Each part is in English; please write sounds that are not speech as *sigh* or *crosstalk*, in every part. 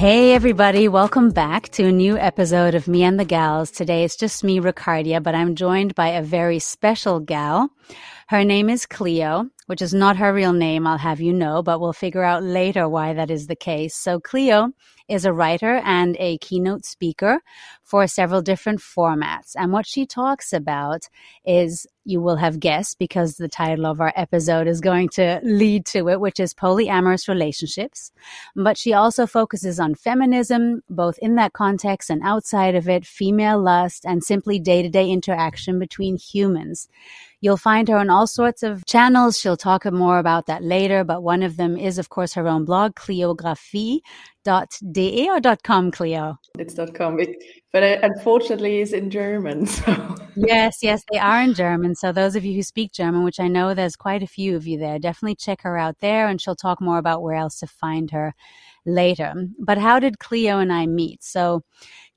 Hey, everybody. Welcome back to a new episode of Me and the Gals. Today it's just me, Ricardia, but I'm joined by a very special gal. Her name is Cleo, which is not her real name, I'll have you know, but we'll figure out later why that is the case. So Cleo is a writer and a keynote speaker for several different formats. And what she talks about is, you will have guessed because the title of our episode is going to lead to it, which is polyamorous relationships. But she also focuses on feminism, both in that context and outside of it, female lust, and simply day to day interaction between humans. You'll find her on all sorts of channels. She'll talk more about that later, but one of them is, of course, her own blog, Cleographie de or dot com, Cleo? It's dot com, it, but it, unfortunately, it's in German. *laughs* So yes, yes, they are in German. So those of you who speak German, which I know there's quite a few of you there, definitely check her out there, and she'll talk more about where else to find her later. But how did Cleo and I meet? So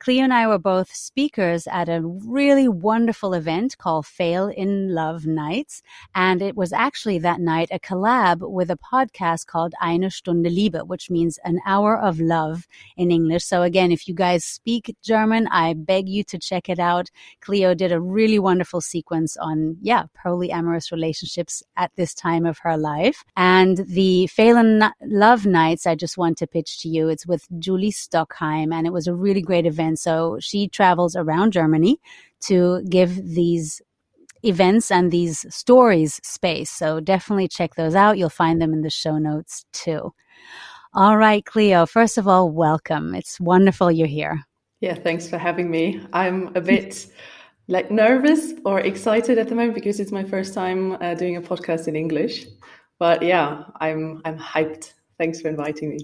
Cleo and I were both speakers at a really wonderful event called Fail in Love Nights. And it was actually that night a collab with a podcast called Eine Stunde Liebe, which means an hour of love in English. So again, if you guys speak German, I beg you to check it out. Cleo did a really wonderful sequence on, yeah, polyamorous relationships at this time of her life. And the Fail in Love Nights, I just want to pitch to you. It's with Julie Stockheim and it was a really great event and so she travels around Germany to give these events and these stories space. So definitely check those out. You'll find them in the show notes too. All right, Cleo, first of all, welcome. It's wonderful you're here. Yeah, thanks for having me. I'm a bit like nervous or excited at the moment because it's my first time uh, doing a podcast in English. But yeah, I'm I'm hyped. Thanks for inviting me.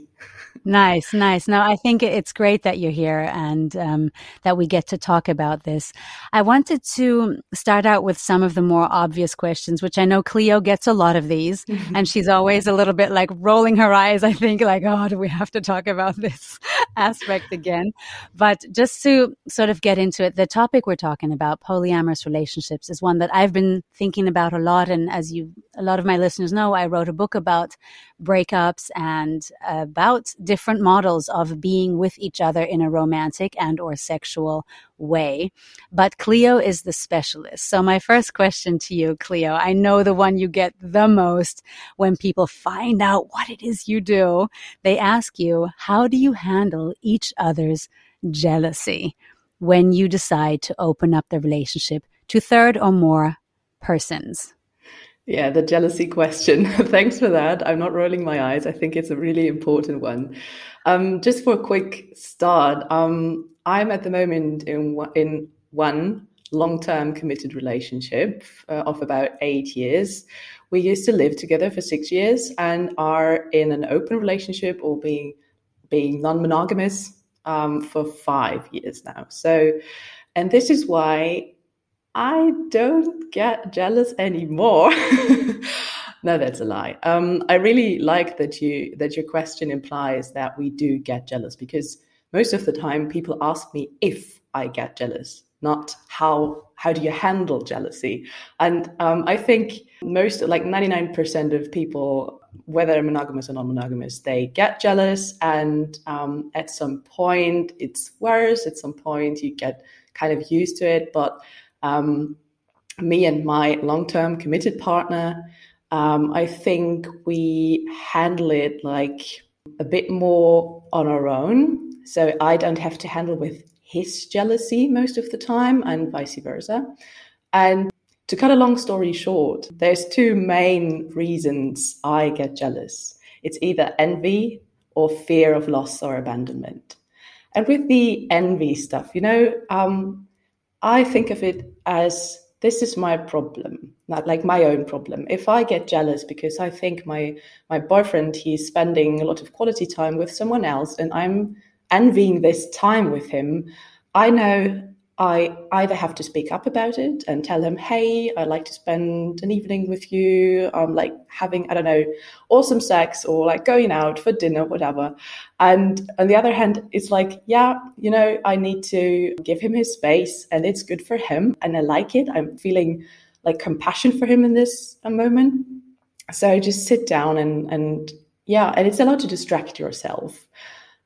Nice, nice. Now, I think it's great that you're here and um, that we get to talk about this. I wanted to start out with some of the more obvious questions, which I know Cleo gets a lot of these, *laughs* and she's always a little bit like rolling her eyes. I think like, oh, do we have to talk about this aspect again? But just to sort of get into it, the topic we're talking about, polyamorous relationships, is one that I've been thinking about a lot. And as you, a lot of my listeners know, I wrote a book about breakups and about different models of being with each other in a romantic and or sexual way. But Cleo is the specialist. So my first question to you, Cleo, I know the one you get the most when people find out what it is you do. They ask you, how do you handle each other's jealousy when you decide to open up the relationship to third or more persons? Yeah, the jealousy question. *laughs* Thanks for that. I'm not rolling my eyes. I think it's a really important one. Um, just for a quick start, um, I'm at the moment in in one long-term committed relationship uh, of about eight years. We used to live together for six years and are in an open relationship or being being non-monogamous um, for five years now. So, and this is why I don't get jealous anymore. *laughs* no, that's a lie. Um, I really like that you that your question implies that we do get jealous because most of the time people ask me if I get jealous, not how how do you handle jealousy. And um, I think most like ninety nine percent of people, whether monogamous or non monogamous, they get jealous, and um, at some point it's worse. At some point you get kind of used to it, but um, me and my long term committed partner, um, I think we handle it like a bit more on our own. So I don't have to handle with his jealousy most of the time and vice versa. And to cut a long story short, there's two main reasons I get jealous. It's either envy or fear of loss or abandonment. And with the envy stuff, you know, um, I think of it as this is my problem, not like my own problem. If I get jealous because I think my my boyfriend he's spending a lot of quality time with someone else and I'm envying this time with him, I know I either have to speak up about it and tell him, hey, I'd like to spend an evening with you, um, like having, I don't know, awesome sex or like going out for dinner, whatever. And on the other hand, it's like, yeah, you know, I need to give him his space and it's good for him and I like it. I'm feeling like compassion for him in this uh, moment. So just sit down and, and yeah, and it's allowed to distract yourself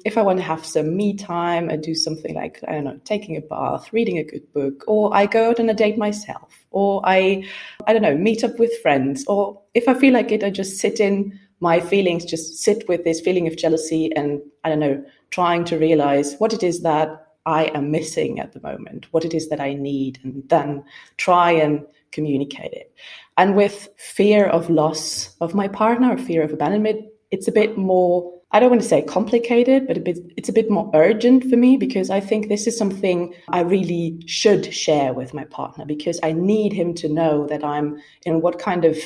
if I want to have some me time, I do something like, I don't know, taking a bath, reading a good book, or I go out on a date myself, or I, I don't know, meet up with friends, or if I feel like it, I just sit in my feelings, just sit with this feeling of jealousy and, I don't know, trying to realize what it is that I am missing at the moment, what it is that I need, and then try and communicate it. And with fear of loss of my partner or fear of abandonment, it's a bit more I don't want to say complicated, but a bit, it's a bit more urgent for me because I think this is something I really should share with my partner because I need him to know that I'm in what kind of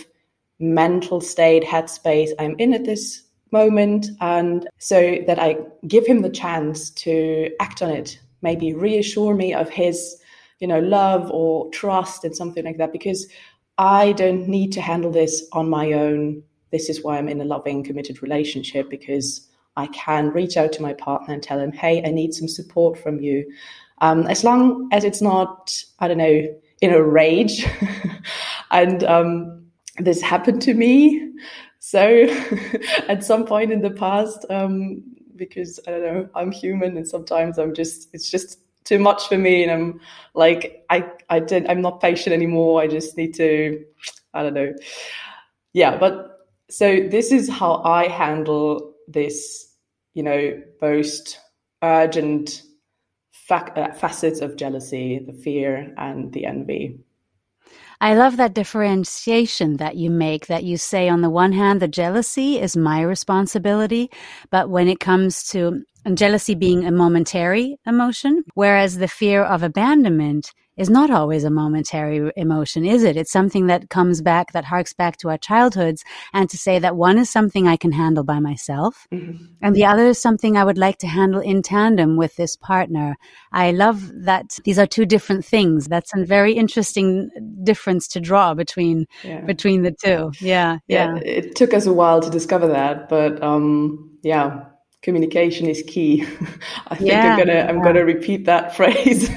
mental state, headspace I'm in at this moment. And so that I give him the chance to act on it, maybe reassure me of his, you know, love or trust and something like that because I don't need to handle this on my own this is why I'm in a loving, committed relationship because I can reach out to my partner and tell him, hey, I need some support from you. Um, as long as it's not, I don't know, in a rage. *laughs* and um, this happened to me. So *laughs* at some point in the past, um, because I don't know, I'm human and sometimes I'm just, it's just too much for me. And I'm like, I, I did, I'm not patient anymore. I just need to, I don't know. Yeah, but so this is how I handle this, you know, most urgent fa- uh, facets of jealousy, the fear and the envy. I love that differentiation that you make that you say on the one hand the jealousy is my responsibility but when it comes to jealousy being a momentary emotion whereas the fear of abandonment is not always a momentary emotion, is it? It's something that comes back, that harks back to our childhoods. And to say that one is something I can handle by myself, mm-hmm. and the other is something I would like to handle in tandem with this partner. I love that these are two different things. That's a very interesting difference to draw between yeah. between the two. Yeah, yeah, yeah. It took us a while to discover that, but um, yeah, communication is key. *laughs* I think yeah, I'm gonna I'm yeah. gonna repeat that *laughs* phrase.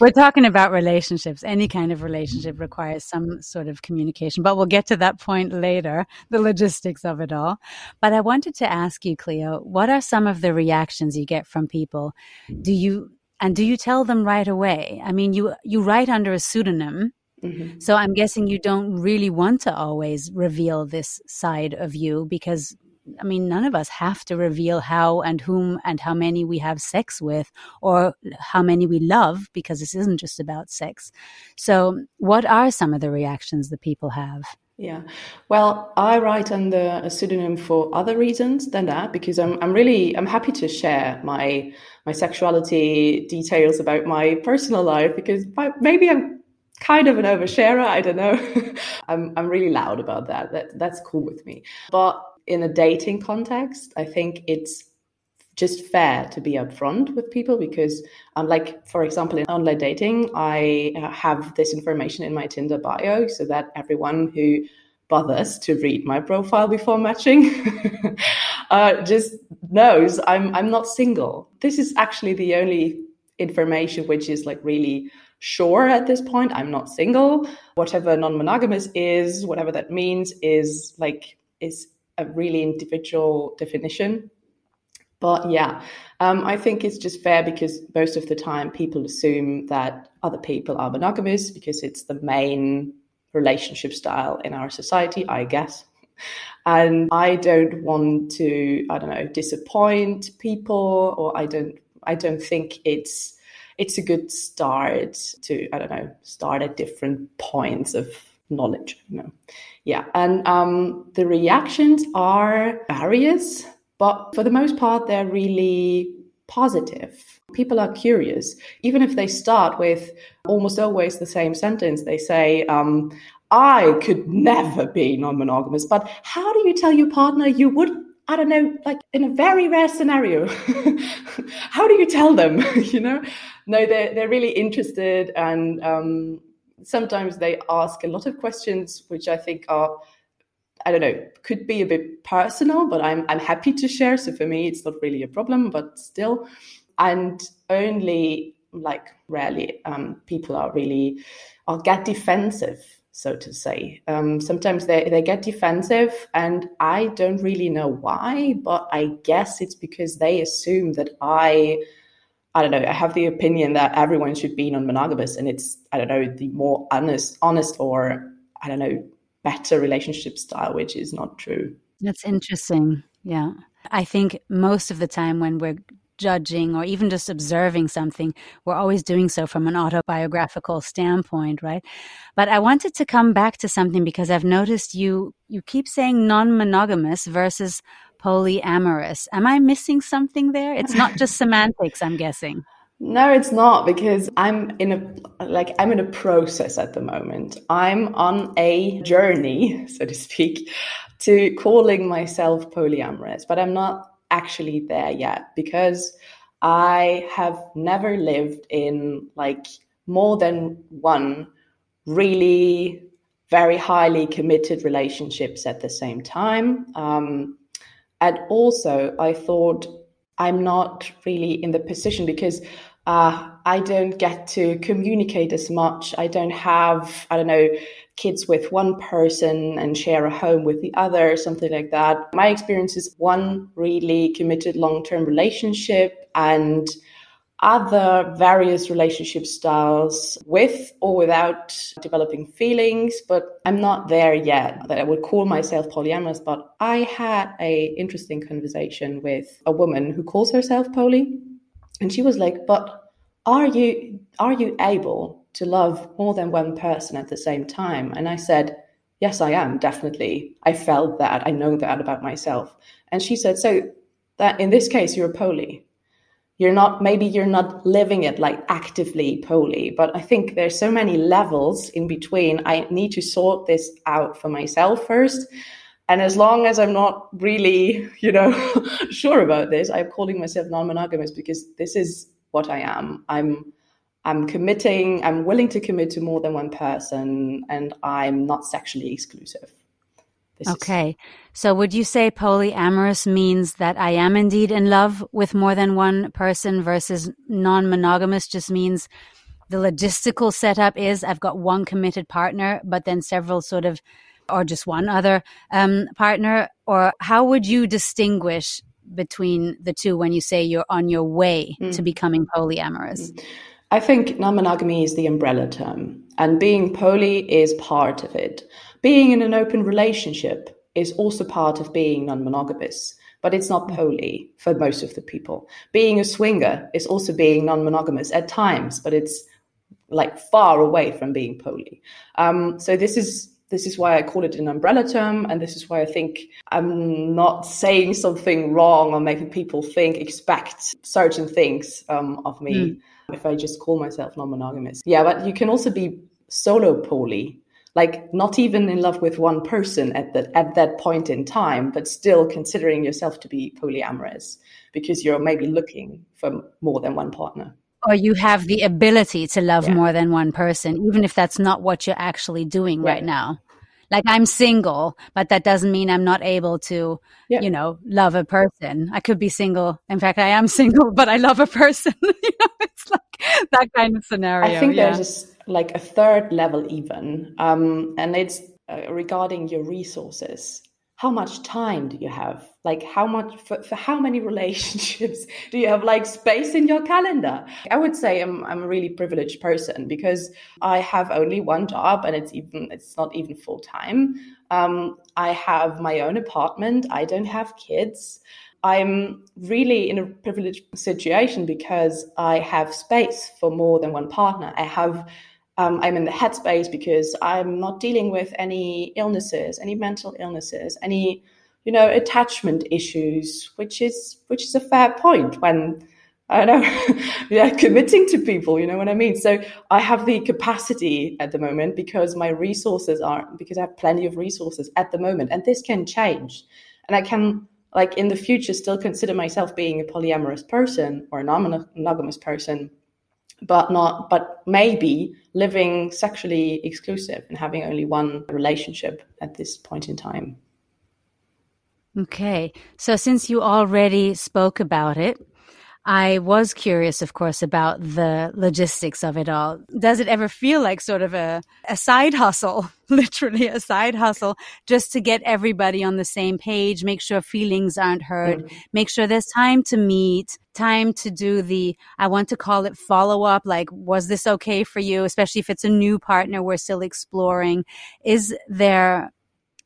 We're talking about relationships. Any kind of relationship requires some sort of communication, but we'll get to that point later, the logistics of it all. But I wanted to ask you, Cleo, what are some of the reactions you get from people? Do you, and do you tell them right away? I mean, you, you write under a pseudonym. Mm-hmm. So I'm guessing you don't really want to always reveal this side of you because I mean, none of us have to reveal how and whom and how many we have sex with or how many we love because this isn't just about sex. So, what are some of the reactions that people have? Yeah, well, I write under a pseudonym for other reasons than that because I'm I'm really I'm happy to share my my sexuality details about my personal life because maybe I'm kind of an oversharer. I don't know. *laughs* I'm I'm really loud about that. That that's cool with me. But in a dating context, I think it's just fair to be upfront with people because, um, like for example, in online dating, I uh, have this information in my Tinder bio so that everyone who bothers to read my profile before matching *laughs* uh, just knows I'm I'm not single. This is actually the only information which is like really sure at this point. I'm not single. Whatever non-monogamous is, whatever that means, is like is a really individual definition. But yeah, um, I think it's just fair because most of the time people assume that other people are monogamous because it's the main relationship style in our society, I guess. And I don't want to, I don't know, disappoint people, or I don't, I don't think it's it's a good start to, I don't know, start at different points of knowledge. You know, yeah, and um, the reactions are various, but for the most part, they're really positive. People are curious, even if they start with almost always the same sentence. They say, um, "I could never be non-monogamous," but how do you tell your partner you would I don't know, like in a very rare scenario, *laughs* how do you tell them? *laughs* you know, no, they're they're really interested, and um, sometimes they ask a lot of questions, which I think are, I don't know, could be a bit personal, but I'm I'm happy to share. So for me, it's not really a problem, but still, and only like rarely um, people are really are get defensive so to say. Um, sometimes they, they get defensive, and I don't really know why, but I guess it's because they assume that I, I don't know, I have the opinion that everyone should be non monogamous, and it's, I don't know, the more honest, honest or, I don't know, better relationship style, which is not true. That's interesting. Yeah. I think most of the time when we're judging or even just observing something, we're always doing so from an autobiographical standpoint, right? But I wanted to come back to something because I've noticed you you keep saying non-monogamous versus polyamorous. Am I missing something there? It's not just *laughs* semantics, I'm guessing. No, it's not because I'm in a like I'm in a process at the moment. I'm on a journey, *laughs* so to speak, to calling myself polyamorous, but I'm not actually there yet because I have never lived in like more than one really very highly committed relationships at the same time. Um, and also, I thought I'm not really in the position because uh, I don't get to communicate as much. I don't have, I don't know, kids with one person and share a home with the other, something like that. My experience is one really committed long term relationship and other various relationship styles with or without developing feelings but i'm not there yet that i would call myself polyamorous but i had a interesting conversation with a woman who calls herself poly and she was like but are you are you able to love more than one person at the same time? And I said, Yes, I am, definitely. I felt that. I know that about myself. And she said, So that in this case, you're a poly. You're not, maybe you're not living it like actively poly, but I think there's so many levels in between. I need to sort this out for myself first. And as long as I'm not really, *laughs* you know, *laughs* sure about this, I'm calling myself non monogamous because this is what I am. I'm I'm committing, I'm willing to commit to more than one person, and I'm not sexually exclusive. This okay. Is- so would you say polyamorous means that I am indeed in love with more than one person versus non monogamous just means the logistical setup is I've got one committed partner, but then several sort of, or just one other um, partner? Or how would you distinguish between the two when you say you're on your way mm. to becoming polyamorous? Mm. I think non monogamy is the umbrella term, and being poly is part of it. Being in an open relationship is also part of being non monogamous, but it's not poly for most of the people. Being a swinger is also being non monogamous at times, but it's like far away from being poly. Um, so this is this is why I call it an umbrella term, and this is why I think I'm not saying something wrong or making people think expect certain things um, of me. Mm if I just call myself non monogamous. Yeah, but you can also be solo poly, like not even in love with one person at that at that point in time, but still considering yourself to be polyamorous because you're maybe looking for more than one partner. Or you have the ability to love yeah. more than one person, even if that's not what you're actually doing right, right now like I'm single, but that doesn't mean I'm not able to, yeah. you know, love a person. I could be single. In fact, I am *laughs* single, but I love a person. *laughs* you know, it's like that kind of scenario. I think yeah. there's like a third level even, um, and it's uh, regarding your resources how much time do you have like how much for, for, how many *laughs* relationships do you have like space in your calendar? I would say I'm, I'm a really privileged person because i have only one job and it's even it's not even full time um, i have my own apartment. I don't have kids. I'm really in a privileged situation because i have space for more than one partner. I have um, I'm in the headspace because I'm not dealing with any illnesses, any mental illnesses, any you know attachment issues, which is which is a fair point when I don't know, *laughs* yeah, committing to people, you know what I mean? So I have the capacity at the moment because my resources are, because I have plenty of resources at the moment, and this can change. And I can like in the future still consider myself being a polyamorous person or a non-monogamous person but not but maybe living sexually exclusive and having only one relationship at this point in time okay so since you already spoke about it I was curious, of course, about the logistics of it all. Does it ever feel like sort of a, a side hustle, *laughs* literally a side hustle, just to get everybody on the same page, make sure feelings aren't hurt, mm-hmm. make sure there's time to meet, time to do the, I want to call it follow up, like, was this okay for you? Especially if it's a new partner we're still exploring. Is there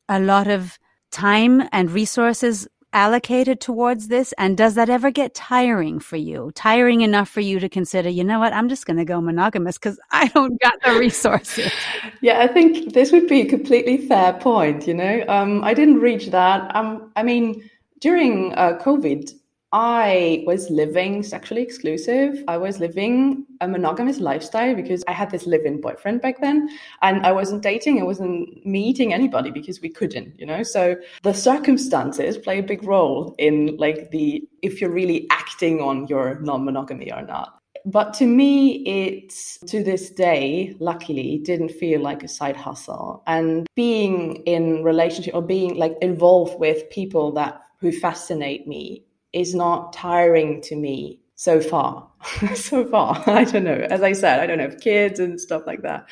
a lot of time and resources allocated towards this? And does that ever get tiring for you? Tiring enough for you to consider, you know what, I'm just going to go monogamous because *laughs* I don't got the resources. *laughs* yeah, I think this would be a completely fair point. You know, um, I didn't reach that. Um, I mean, during uh, COVID, I was living sexually exclusive. I was living a monogamous lifestyle because I had this live in boyfriend back then. And I wasn't dating, I wasn't meeting anybody because we couldn't, you know? So the circumstances play a big role in like the if you're really acting on your non monogamy or not. But to me, it's to this day, luckily, didn't feel like a side hustle. And being in relationship or being like involved with people that who fascinate me is not tiring to me so far. *laughs* so far, *laughs* I don't know. As I said, I don't have kids and stuff like that.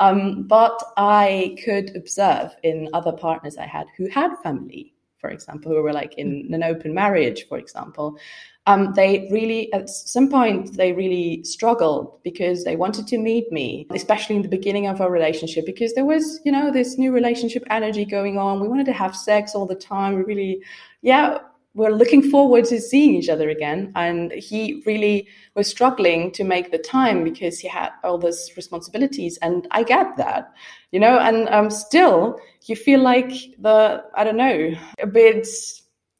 Um, but I could observe in other partners I had who had family, for example, who were like in an open marriage, for example. Um, they really, at some point, they really struggled because they wanted to meet me, especially in the beginning of our relationship, because there was, you know, this new relationship energy going on. We wanted to have sex all the time. We really, yeah, we're looking forward to seeing each other again. And he really was struggling to make the time because he had all those responsibilities. And I get that, you know, and um, still you feel like the, I don't know, a bit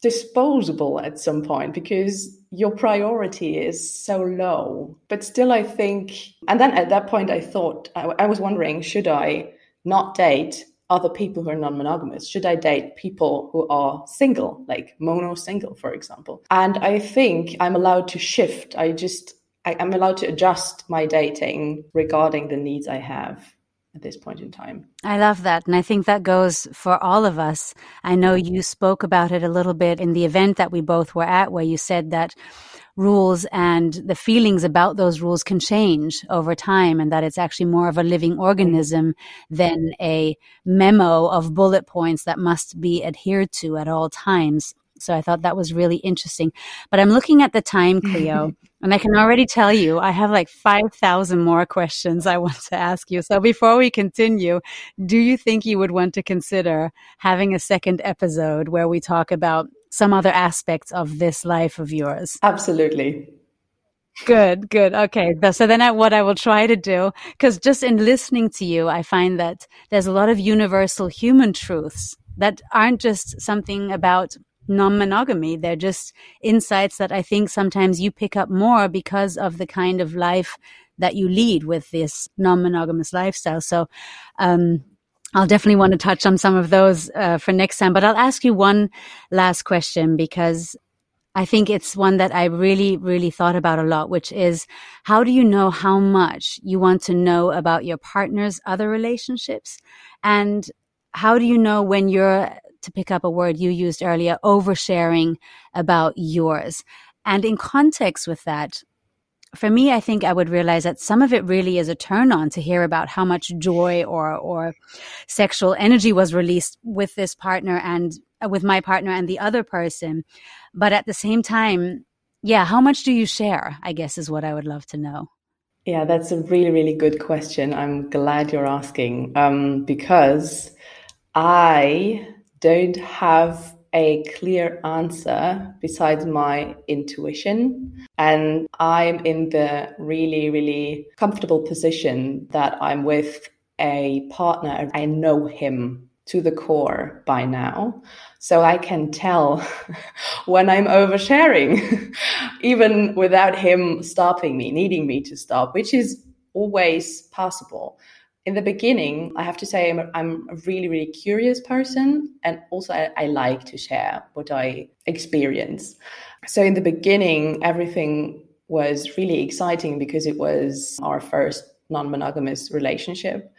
disposable at some point because your priority is so low. But still, I think, and then at that point, I thought, I, I was wondering, should I not date other people who are non-monogamous? Should I date people who are single, like mono single, for example? And I think I'm allowed to shift. I just I, am allowed to adjust my dating regarding the needs I have at this point in time. I love that. And I think that goes for all of us. I know you spoke about it a little bit in the event that we both were at, where you said that rules and the feelings about those rules can change over time and that it's actually more of a living organism than a memo of bullet points that must be adhered to at all times. So I thought that was really interesting. But I'm looking at the time, *laughs* Cleo, and I can already tell you I have like 5,000 more questions I want to ask you. So before we continue, do you think you would want to consider having a second episode where we talk about some other aspects of this life of yours. Absolutely. Good, good. Okay. So then I, what I will try to do, because just in listening to you, I find that there's a lot of universal human truths that aren't just something about non-monogamy. They're just insights that I think sometimes you pick up more because of the kind of life that you lead with this non-monogamous lifestyle. So, um, I'll definitely want to touch on some of those uh, for next time. But I'll ask you one last question because I think it's one that I really, really thought about a lot, which is how do you know how much you want to know about your partner's other relationships? And how do you know when you're, to pick up a word you used earlier, oversharing about yours? And in context with that, for me, I think I would realize that some of it really is a turn on to hear about how much joy or, or sexual energy was released with this partner and uh, with my partner and the other person. But at the same time, yeah, how much do you share? I guess is what I would love to know. Yeah, that's a really, really good question. I'm glad you're asking um, because I don't have a clear answer besides my intuition. And I'm in the really, really comfortable position that I'm with a partner. I know him to the core by now. So I can tell *laughs* when I'm oversharing, *laughs* even without him stopping me, needing me to stop, which is always possible. In the beginning, I have to say I'm a, I'm a really, really curious person. And also, I, I like to share what I experience. So, in the beginning, everything was really exciting because it was our first non monogamous relationship.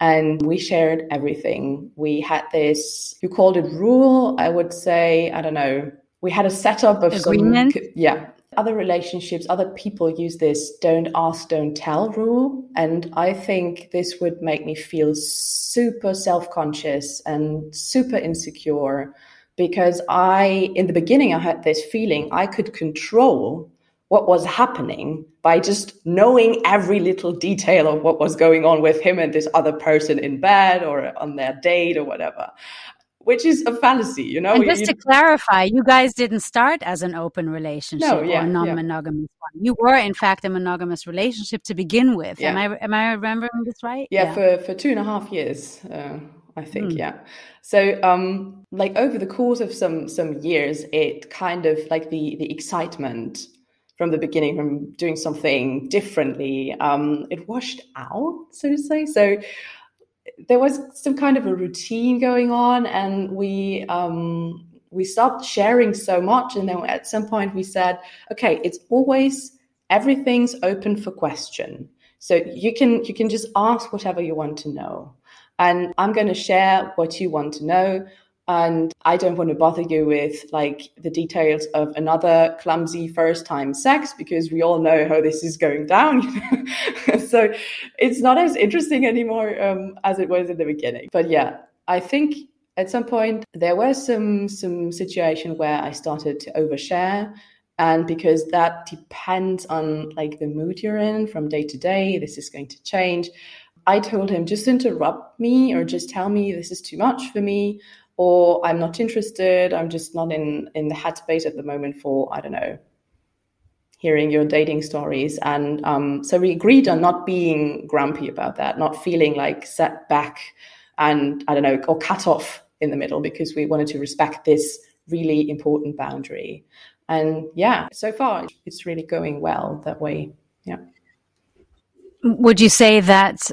And we shared everything. We had this, you called it rule. I would say, I don't know, we had a setup of Agreement? some, yeah, other relationships, other people use this don't ask, don't tell rule. And I think this would make me feel super self conscious and super insecure because I, in the beginning, I had this feeling I could control what was happening by just knowing every little detail of what was going on with him and this other person in bed or on their date or whatever which is a fallacy, you know. And just you, to clarify, you guys didn't start as an open relationship no, yeah, or non-monogamous yeah. one. You were, in fact, a monogamous relationship to begin with. Yeah. Am I am I remembering this right? Yeah, for for two and a half years, uh, I think. Mm. Yeah. So, um, like over the course of some some years, it kind of like the the excitement from the beginning from doing something differently, um, it washed out, so to say. So there was some kind of a routine going on, and we um, we stopped sharing so much. And then at some point, we said, okay, it's always everything's open for question. So you can you can just ask whatever you want to know, and I'm going to share what you want to know and I don't want to bother you with like the details of another clumsy first time sex because we all know how this is going down. *laughs* so it's not as interesting anymore um, as it was in the beginning. But yeah, I think at some point there was some some situation where I started to overshare. And because that depends on like the mood you're in from day to day, this is going to change. I told him just interrupt me or just tell me this is too much for me or I'm not interested. I'm just not in in the headspace at the moment for I don't know hearing your dating stories. And um, so we agreed on not being grumpy about that, not feeling like set back and I don't know or cut off in the middle because we wanted to respect this really important boundary. And yeah, so far it's really going well that way. Yeah. Would you say that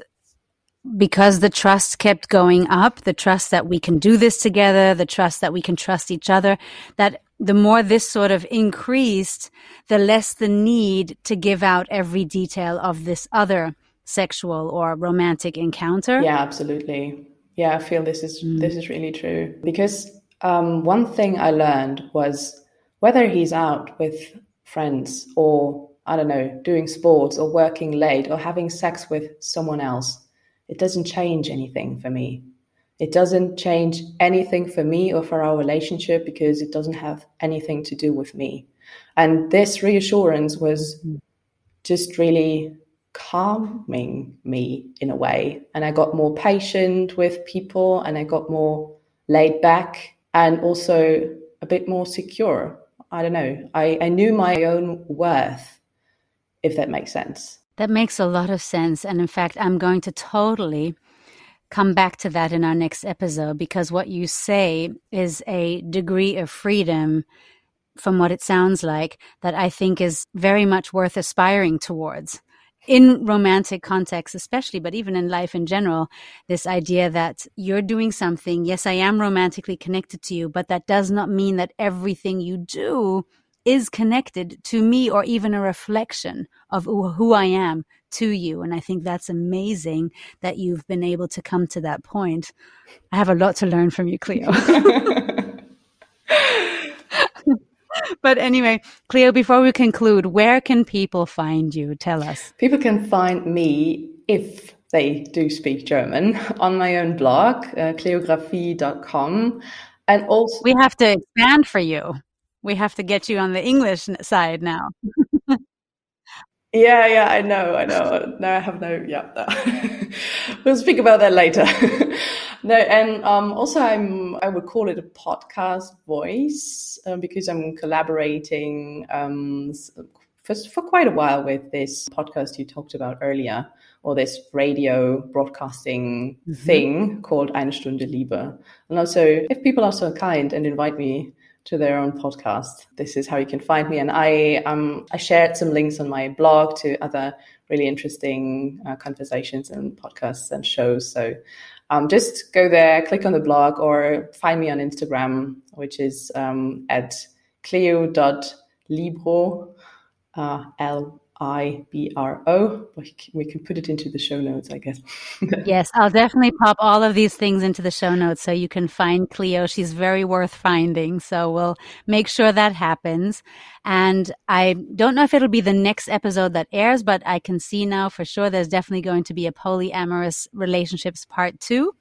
because the trust kept going up, the trust that we can do this together, the trust that we can trust each other, that the more this sort of increased, the less the need to give out every detail of this other sexual or romantic encounter. Yeah, absolutely. Yeah, I feel this is mm. this is really true because um, one thing I learned was whether he's out with friends or I don't know, doing sports or working late or having sex with someone else it doesn't change anything for me. It doesn't change anything for me or for our relationship because it doesn't have anything to do with me. And this reassurance was just really calming me in a way. And I got more patient with people and I got more laid back and also a bit more secure. I don't know. I, I knew my own worth, if that makes sense. That makes a lot of sense. And in fact, I'm going to totally come back to that in our next episode because what you say is a degree of freedom from what it sounds like that I think is very much worth aspiring towards in romantic context, especially, but even in life in general, this idea that you're doing something. Yes, I am romantically connected to you, but that does not mean that everything you do is connected to me or even a reflection of who I am to you. And I think that's amazing that you've been able to come to that point. I have a lot to learn from you, Cleo. *laughs* but anyway, Cleo, before we conclude, where can people find you? Tell us. People can find me if they do speak German on my own blog, uh, cleography.com. And also, we have to expand for you we have to get you on the English side now. yeah, yeah, I know, I know. No, I have no. Yeah, *laughs* we'll speak about that later. *laughs* no, and um, also I'm. I would call it a podcast voice um, because I'm collaborating um, for for quite a while with this podcast you talked about earlier or this radio broadcasting mm-hmm. thing called Eine Stunde Liebe. And also, if people are so kind and invite me to their own podcast. This is how you can find me. And I um I shared some links on my blog to other really interesting uh, conversations and podcasts and shows. So um, just go there, click on the blog, or find me on Instagram, which is um, at cleo.libro, uh, L I B R O. We can put it into the show notes, I guess. *laughs* yes, I'll definitely pop all of these things into the show notes so you can find Cleo. She's very worth finding. So we'll make sure that happens. And I don't know if it'll be the next episode that airs, but I can see now for sure there's definitely going to be a polyamorous relationships part two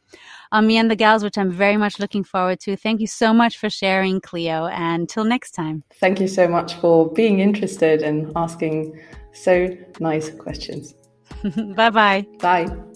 on Me and the Gals, which I'm very much looking forward to. Thank you so much for sharing, Cleo. And till next time. Thank you so much for being interested and asking so nice questions. *laughs* Bye-bye. Bye.